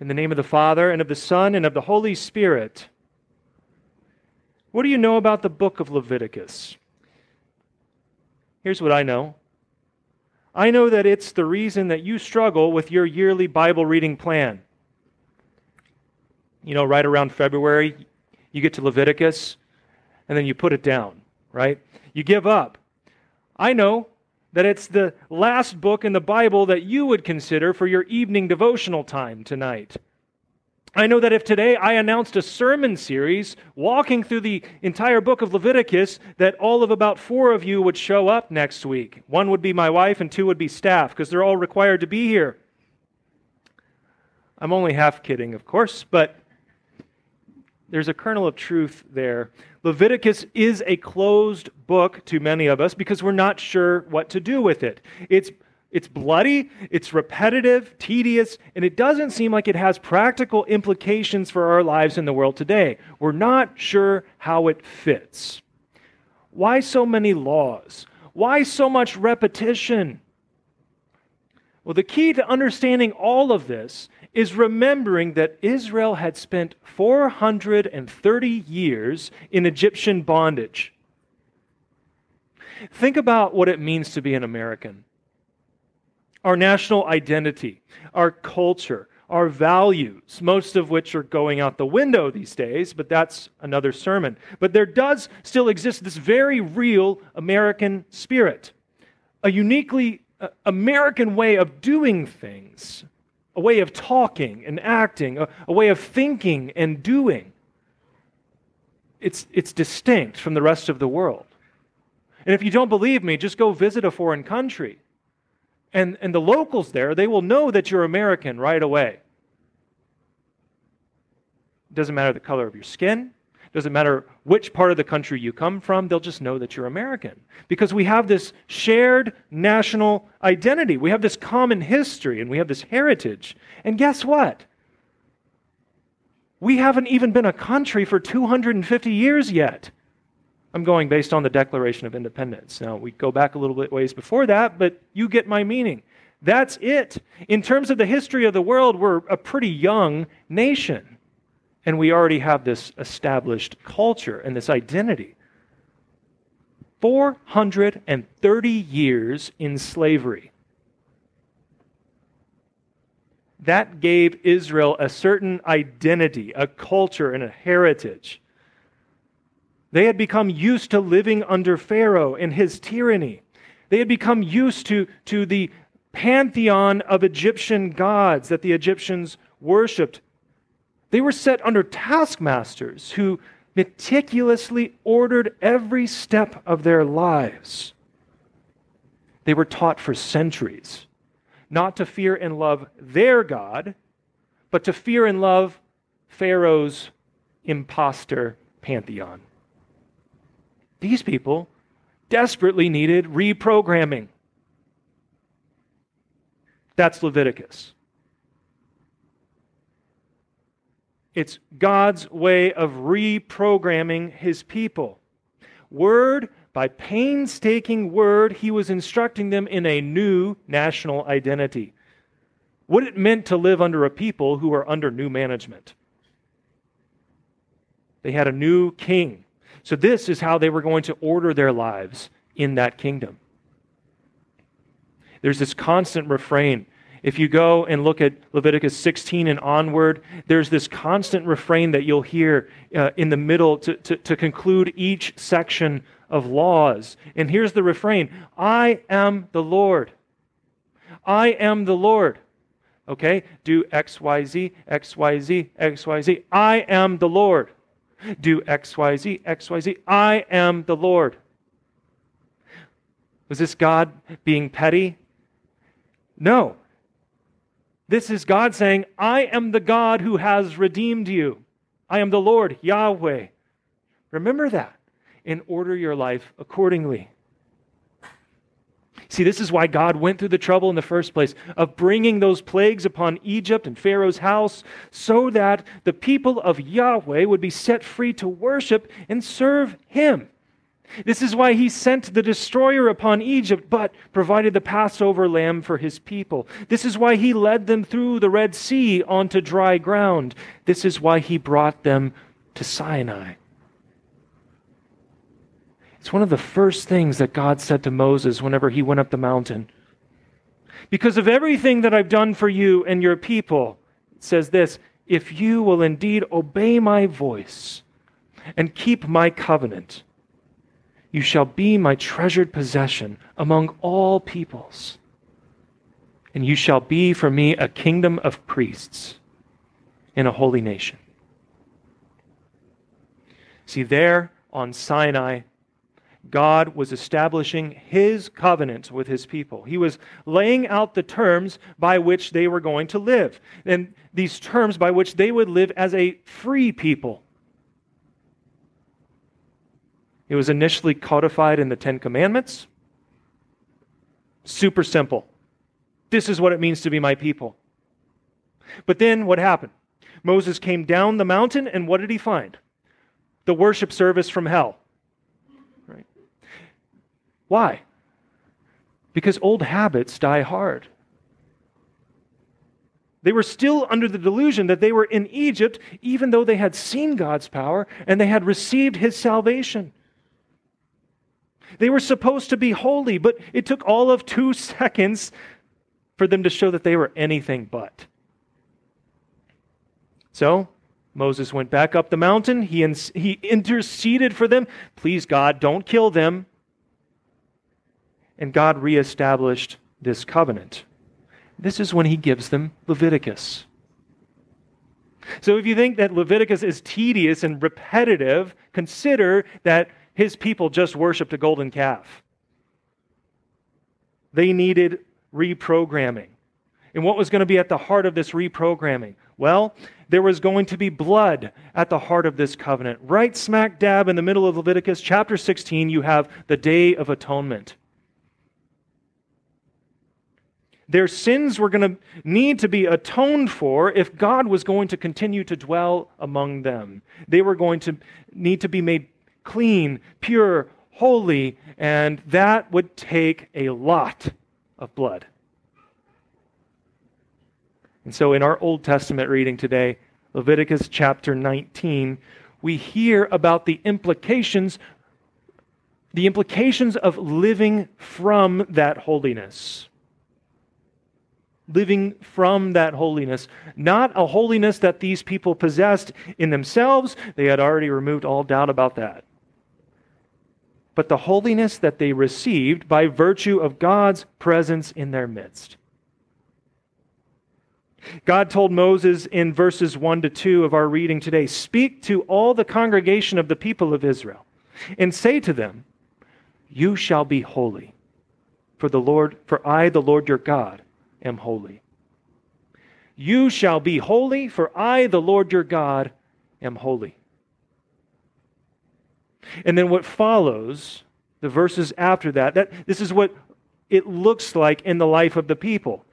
In the name of the Father, and of the Son, and of the Holy Spirit. What do you know about the book of Leviticus? Here's what I know I know that it's the reason that you struggle with your yearly Bible reading plan. You know, right around February, you get to Leviticus, and then you put it down, right? You give up. I know that it's the last book in the Bible that you would consider for your evening devotional time tonight. I know that if today I announced a sermon series walking through the entire book of Leviticus, that all of about four of you would show up next week. One would be my wife, and two would be staff, because they're all required to be here. I'm only half kidding, of course, but there's a kernel of truth there. Leviticus is a closed book to many of us because we're not sure what to do with it. It's it's bloody, it's repetitive, tedious, and it doesn't seem like it has practical implications for our lives in the world today. We're not sure how it fits. Why so many laws? Why so much repetition? Well, the key to understanding all of this is remembering that Israel had spent 430 years in Egyptian bondage. Think about what it means to be an American. Our national identity, our culture, our values, most of which are going out the window these days, but that's another sermon. But there does still exist this very real American spirit, a uniquely uh, American way of doing things, a way of talking and acting, a, a way of thinking and doing. It's, it's distinct from the rest of the world. And if you don't believe me, just go visit a foreign country. And, and the locals there, they will know that you're American right away. It doesn't matter the color of your skin, doesn't matter which part of the country you come from, they'll just know that you're American. Because we have this shared national identity. We have this common history and we have this heritage. And guess what? We haven't even been a country for 250 years yet. I'm going based on the Declaration of Independence. Now, we go back a little bit ways before that, but you get my meaning. That's it. In terms of the history of the world, we're a pretty young nation. And we already have this established culture and this identity. 430 years in slavery. That gave Israel a certain identity, a culture, and a heritage. They had become used to living under Pharaoh and his tyranny. They had become used to, to the pantheon of Egyptian gods that the Egyptians worshiped they were set under taskmasters who meticulously ordered every step of their lives. They were taught for centuries not to fear and love their God, but to fear and love Pharaoh's impostor pantheon. These people desperately needed reprogramming. That's Leviticus. It's God's way of reprogramming his people. Word by painstaking word, he was instructing them in a new national identity. What it meant to live under a people who were under new management. They had a new king. So, this is how they were going to order their lives in that kingdom. There's this constant refrain if you go and look at Leviticus 16 and onward, there's this constant refrain that you'll hear uh, in the middle to, to, to conclude each section of laws. And here's the refrain I am the Lord. I am the Lord. Okay? Do X, Y, Z, X, Y, Z, X, Y, Z. I am the Lord. Do X, Y, Z, X, Y, Z. I am the Lord. Was this God being petty? No. This is God saying, I am the God who has redeemed you. I am the Lord, Yahweh. Remember that and order your life accordingly. See, this is why God went through the trouble in the first place of bringing those plagues upon Egypt and Pharaoh's house so that the people of Yahweh would be set free to worship and serve Him. This is why he sent the destroyer upon Egypt, but provided the Passover lamb for his people. This is why he led them through the Red Sea onto dry ground. This is why he brought them to Sinai. It's one of the first things that God said to Moses whenever he went up the mountain. Because of everything that I've done for you and your people, it says this if you will indeed obey my voice and keep my covenant, you shall be my treasured possession among all peoples, and you shall be for me a kingdom of priests in a holy nation. See, there on Sinai, God was establishing his covenant with his people. He was laying out the terms by which they were going to live, and these terms by which they would live as a free people. It was initially codified in the Ten Commandments. Super simple. This is what it means to be my people. But then what happened? Moses came down the mountain, and what did he find? The worship service from hell. Right? Why? Because old habits die hard. They were still under the delusion that they were in Egypt, even though they had seen God's power and they had received his salvation. They were supposed to be holy, but it took all of two seconds for them to show that they were anything but. So, Moses went back up the mountain. He, he interceded for them. Please, God, don't kill them and God reestablished this covenant. This is when he gives them Leviticus. So if you think that Leviticus is tedious and repetitive, consider that his people just worshiped a golden calf. They needed reprogramming. And what was going to be at the heart of this reprogramming? Well, there was going to be blood at the heart of this covenant. Right smack dab in the middle of Leviticus chapter 16, you have the Day of Atonement. Their sins were going to need to be atoned for if God was going to continue to dwell among them. They were going to need to be made clean, pure, holy, and that would take a lot of blood. And so in our Old Testament reading today, Leviticus chapter 19, we hear about the implications the implications of living from that holiness living from that holiness. Not a holiness that these people possessed in themselves, they had already removed all doubt about that. But the holiness that they received by virtue of God's presence in their midst. God told Moses in verses 1 to 2 of our reading today Speak to all the congregation of the people of Israel and say to them, You shall be holy, for the Lord, for I, the Lord your God, am holy. You shall be holy, for I, the Lord your God, am holy. And then what follows, the verses after that, that this is what it looks like in the life of the people.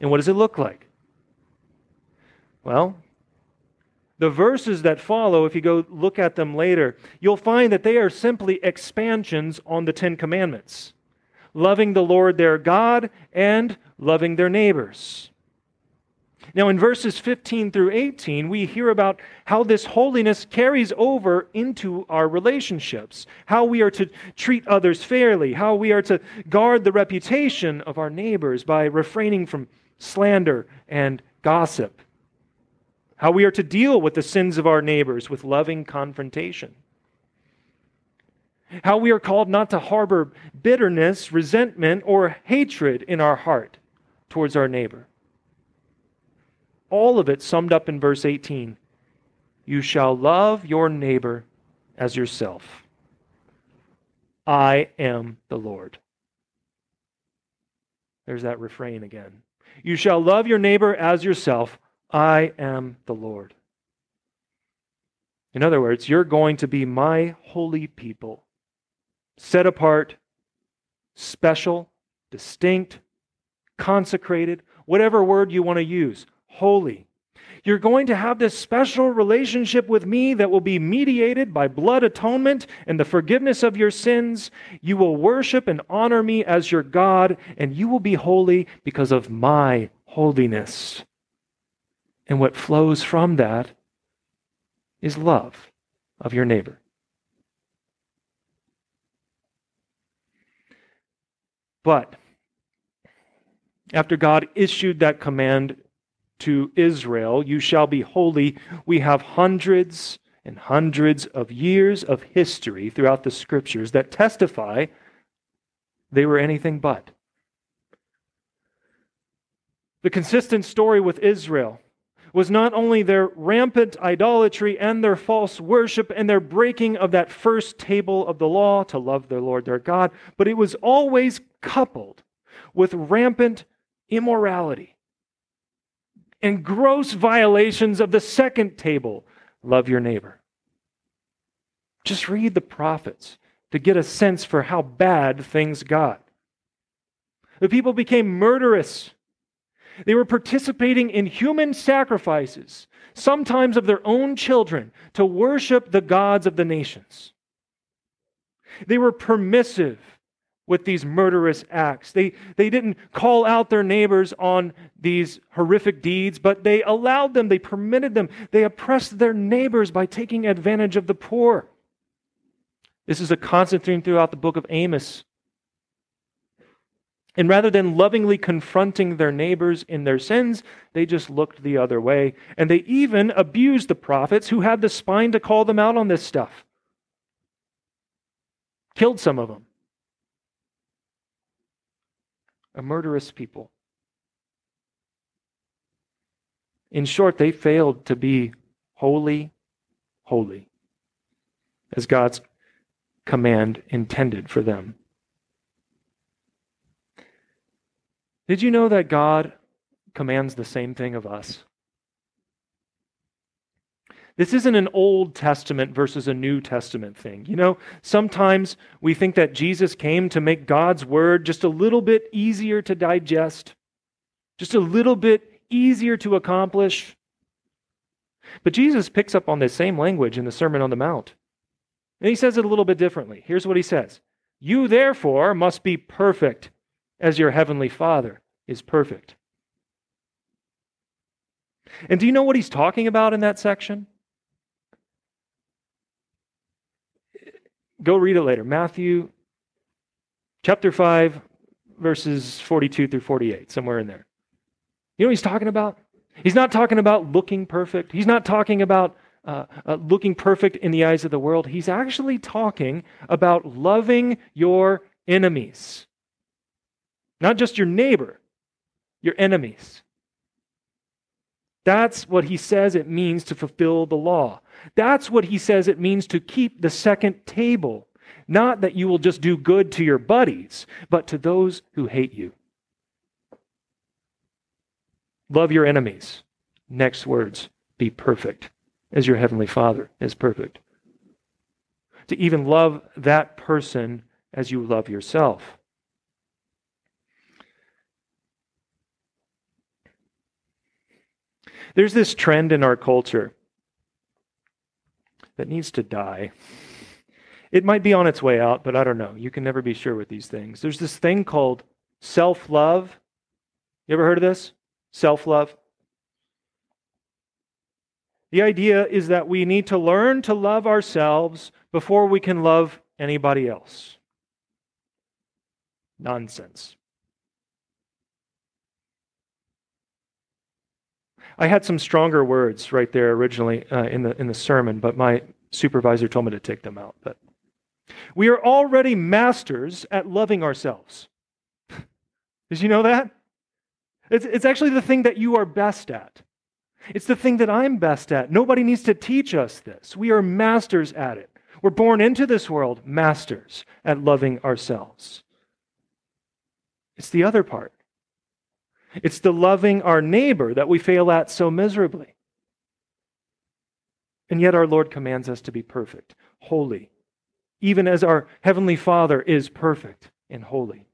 And what does it look like? Well, the verses that follow, if you go look at them later, you'll find that they are simply expansions on the Ten Commandments loving the Lord their God and loving their neighbors. Now, in verses 15 through 18, we hear about how this holiness carries over into our relationships, how we are to treat others fairly, how we are to guard the reputation of our neighbors by refraining from slander and gossip, how we are to deal with the sins of our neighbors with loving confrontation how we are called not to harbor bitterness, resentment, or hatred in our heart towards our neighbor. All of it summed up in verse 18 You shall love your neighbor as yourself. I am the Lord. There's that refrain again. You shall love your neighbor as yourself. I am the Lord. In other words, you're going to be my holy people set apart, special, distinct, consecrated, whatever word you want to use, holy. You're going to have this special relationship with me that will be mediated by blood atonement and the forgiveness of your sins. You will worship and honor me as your God, and you will be holy because of my holiness. And what flows from that is love of your neighbor. But after God issued that command to Israel, You shall be holy, we have hundreds and hundreds of years of history throughout the scriptures that testify they were anything but. The consistent story with Israel was not only their rampant idolatry and their false worship and their breaking of that first table of the law to love their Lord their God, but it was always coupled with rampant immorality and gross violations of the second table love your neighbor. Just read the prophets to get a sense for how bad things got. The people became murderous. They were participating in human sacrifices, sometimes of their own children, to worship the gods of the nations. They were permissive with these murderous acts. They, they didn't call out their neighbors on these horrific deeds, but they allowed them, they permitted them, they oppressed their neighbors by taking advantage of the poor. This is a constant theme throughout the book of Amos. And rather than lovingly confronting their neighbors in their sins, they just looked the other way. And they even abused the prophets who had the spine to call them out on this stuff. Killed some of them a murderous people. In short, they failed to be holy, holy, as God's command intended for them. Did you know that God commands the same thing of us? This isn't an Old Testament versus a New Testament thing. You know, sometimes we think that Jesus came to make God's word just a little bit easier to digest, just a little bit easier to accomplish. But Jesus picks up on this same language in the Sermon on the Mount. And he says it a little bit differently. Here's what he says You therefore must be perfect as your heavenly Father is perfect. And do you know what he's talking about in that section? Go read it later. Matthew chapter 5, verses 42 through 48, somewhere in there. You know what he's talking about? He's not talking about looking perfect. He's not talking about uh, uh, looking perfect in the eyes of the world. He's actually talking about loving your enemies. Not just your neighbor, your enemies. That's what he says it means to fulfill the law. That's what he says it means to keep the second table. Not that you will just do good to your buddies, but to those who hate you. Love your enemies. Next words be perfect as your heavenly Father is perfect. To even love that person as you love yourself. There's this trend in our culture that needs to die. It might be on its way out, but I don't know. You can never be sure with these things. There's this thing called self love. You ever heard of this? Self love. The idea is that we need to learn to love ourselves before we can love anybody else. Nonsense. I had some stronger words right there originally uh, in the in the sermon, but my supervisor told me to take them out. But we are already masters at loving ourselves. Did you know that? It's, it's actually the thing that you are best at. It's the thing that I'm best at. Nobody needs to teach us this. We are masters at it. We're born into this world masters at loving ourselves. It's the other part. It's the loving our neighbor that we fail at so miserably. And yet our Lord commands us to be perfect, holy, even as our Heavenly Father is perfect and holy.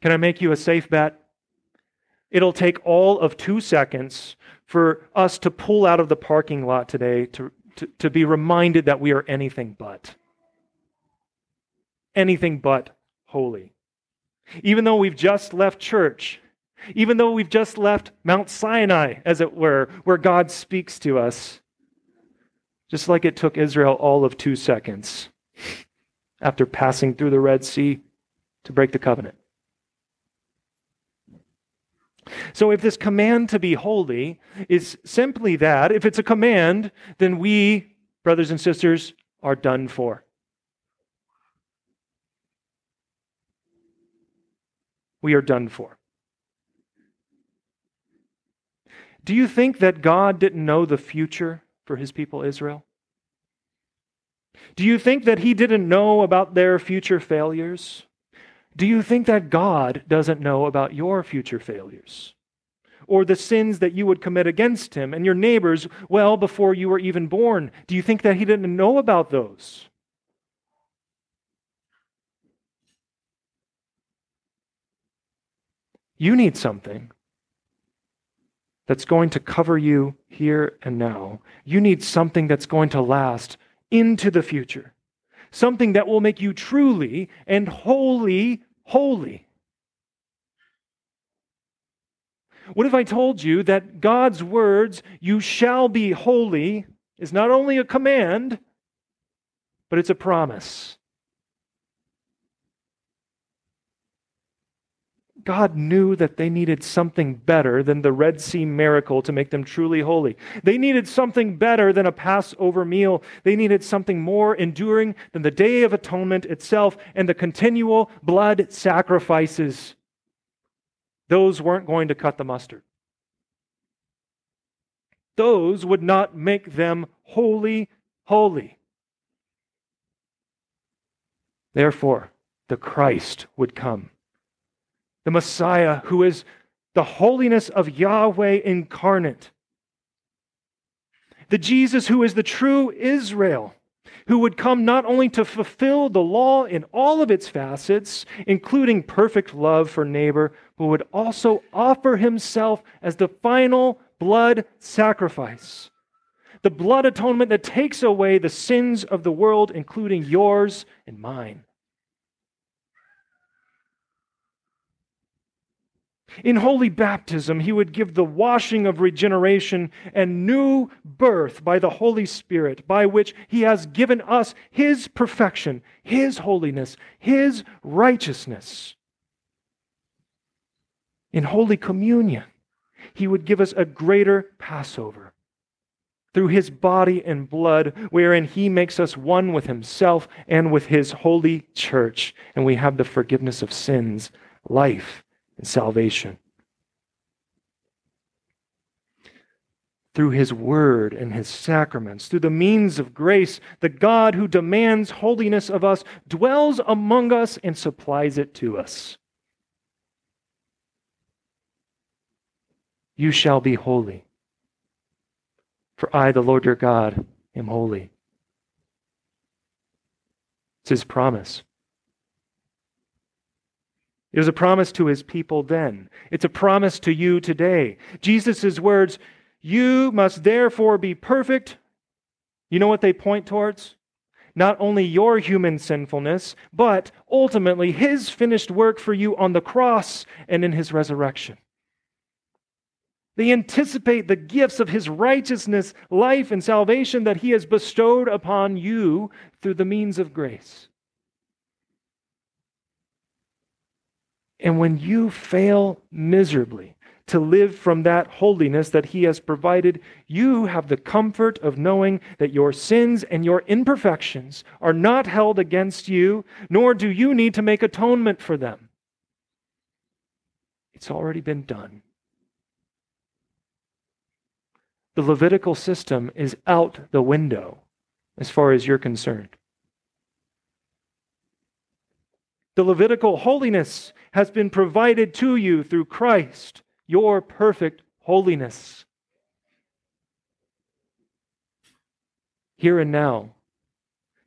Can I make you a safe bet? It'll take all of two seconds for us to pull out of the parking lot today to, to, to be reminded that we are anything but. Anything but holy. Even though we've just left church, even though we've just left Mount Sinai, as it were, where God speaks to us, just like it took Israel all of two seconds after passing through the Red Sea to break the covenant. So, if this command to be holy is simply that, if it's a command, then we, brothers and sisters, are done for. We are done for. Do you think that God didn't know the future for his people Israel? Do you think that he didn't know about their future failures? Do you think that God doesn't know about your future failures? Or the sins that you would commit against him and your neighbors well before you were even born? Do you think that he didn't know about those? You need something that's going to cover you here and now. You need something that's going to last into the future, something that will make you truly and wholly holy. What if I told you that God's words, you shall be holy, is not only a command, but it's a promise? God knew that they needed something better than the Red Sea miracle to make them truly holy. They needed something better than a Passover meal. They needed something more enduring than the Day of Atonement itself and the continual blood sacrifices. Those weren't going to cut the mustard. Those would not make them holy, holy. Therefore, the Christ would come the Messiah who is the holiness of Yahweh incarnate. The Jesus who is the true Israel, who would come not only to fulfill the law in all of its facets, including perfect love for neighbor, but would also offer himself as the final blood sacrifice. The blood atonement that takes away the sins of the world, including yours and mine. In holy baptism, he would give the washing of regeneration and new birth by the Holy Spirit, by which he has given us his perfection, his holiness, his righteousness. In Holy Communion, he would give us a greater Passover through his body and blood, wherein he makes us one with himself and with his holy church, and we have the forgiveness of sins, life, and salvation. Through his word and his sacraments, through the means of grace, the God who demands holiness of us dwells among us and supplies it to us. You shall be holy, for I, the Lord your God, am holy. It's his promise. It was a promise to his people then. It's a promise to you today. Jesus' words, you must therefore be perfect. You know what they point towards? Not only your human sinfulness, but ultimately his finished work for you on the cross and in his resurrection. They anticipate the gifts of his righteousness, life, and salvation that he has bestowed upon you through the means of grace. And when you fail miserably to live from that holiness that He has provided, you have the comfort of knowing that your sins and your imperfections are not held against you, nor do you need to make atonement for them. It's already been done. The Levitical system is out the window as far as you're concerned. The Levitical holiness has been provided to you through Christ, your perfect holiness. Here and now,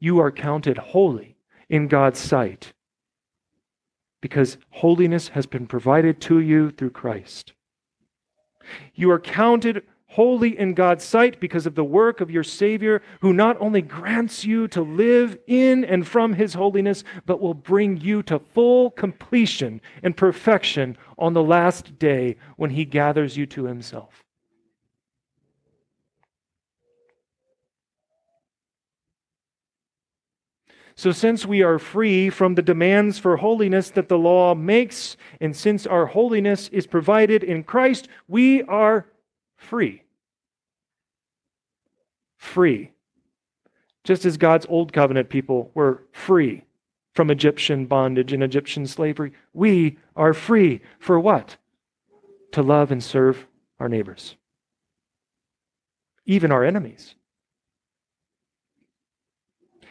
you are counted holy in God's sight because holiness has been provided to you through Christ. You are counted holy in God's sight because of the work of your Savior, who not only grants you to live in and from his holiness, but will bring you to full completion and perfection on the last day when he gathers you to himself. So, since we are free from the demands for holiness that the law makes, and since our holiness is provided in Christ, we are free. Free. Just as God's old covenant people were free from Egyptian bondage and Egyptian slavery, we are free for what? To love and serve our neighbors, even our enemies.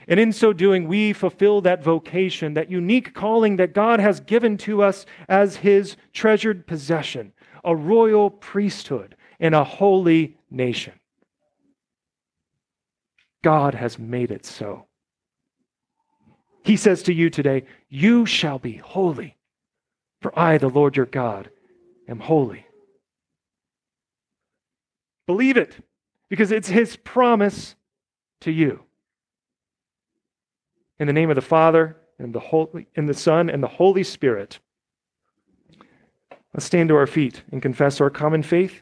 And in so doing, we fulfill that vocation, that unique calling that God has given to us as his treasured possession, a royal priesthood and a holy nation. God has made it so. He says to you today, You shall be holy, for I, the Lord your God, am holy. Believe it, because it's his promise to you. In the name of the Father, and the, Holy, and the Son, and the Holy Spirit. Let's stand to our feet and confess our common faith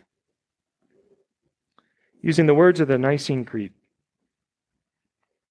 using the words of the Nicene Creed.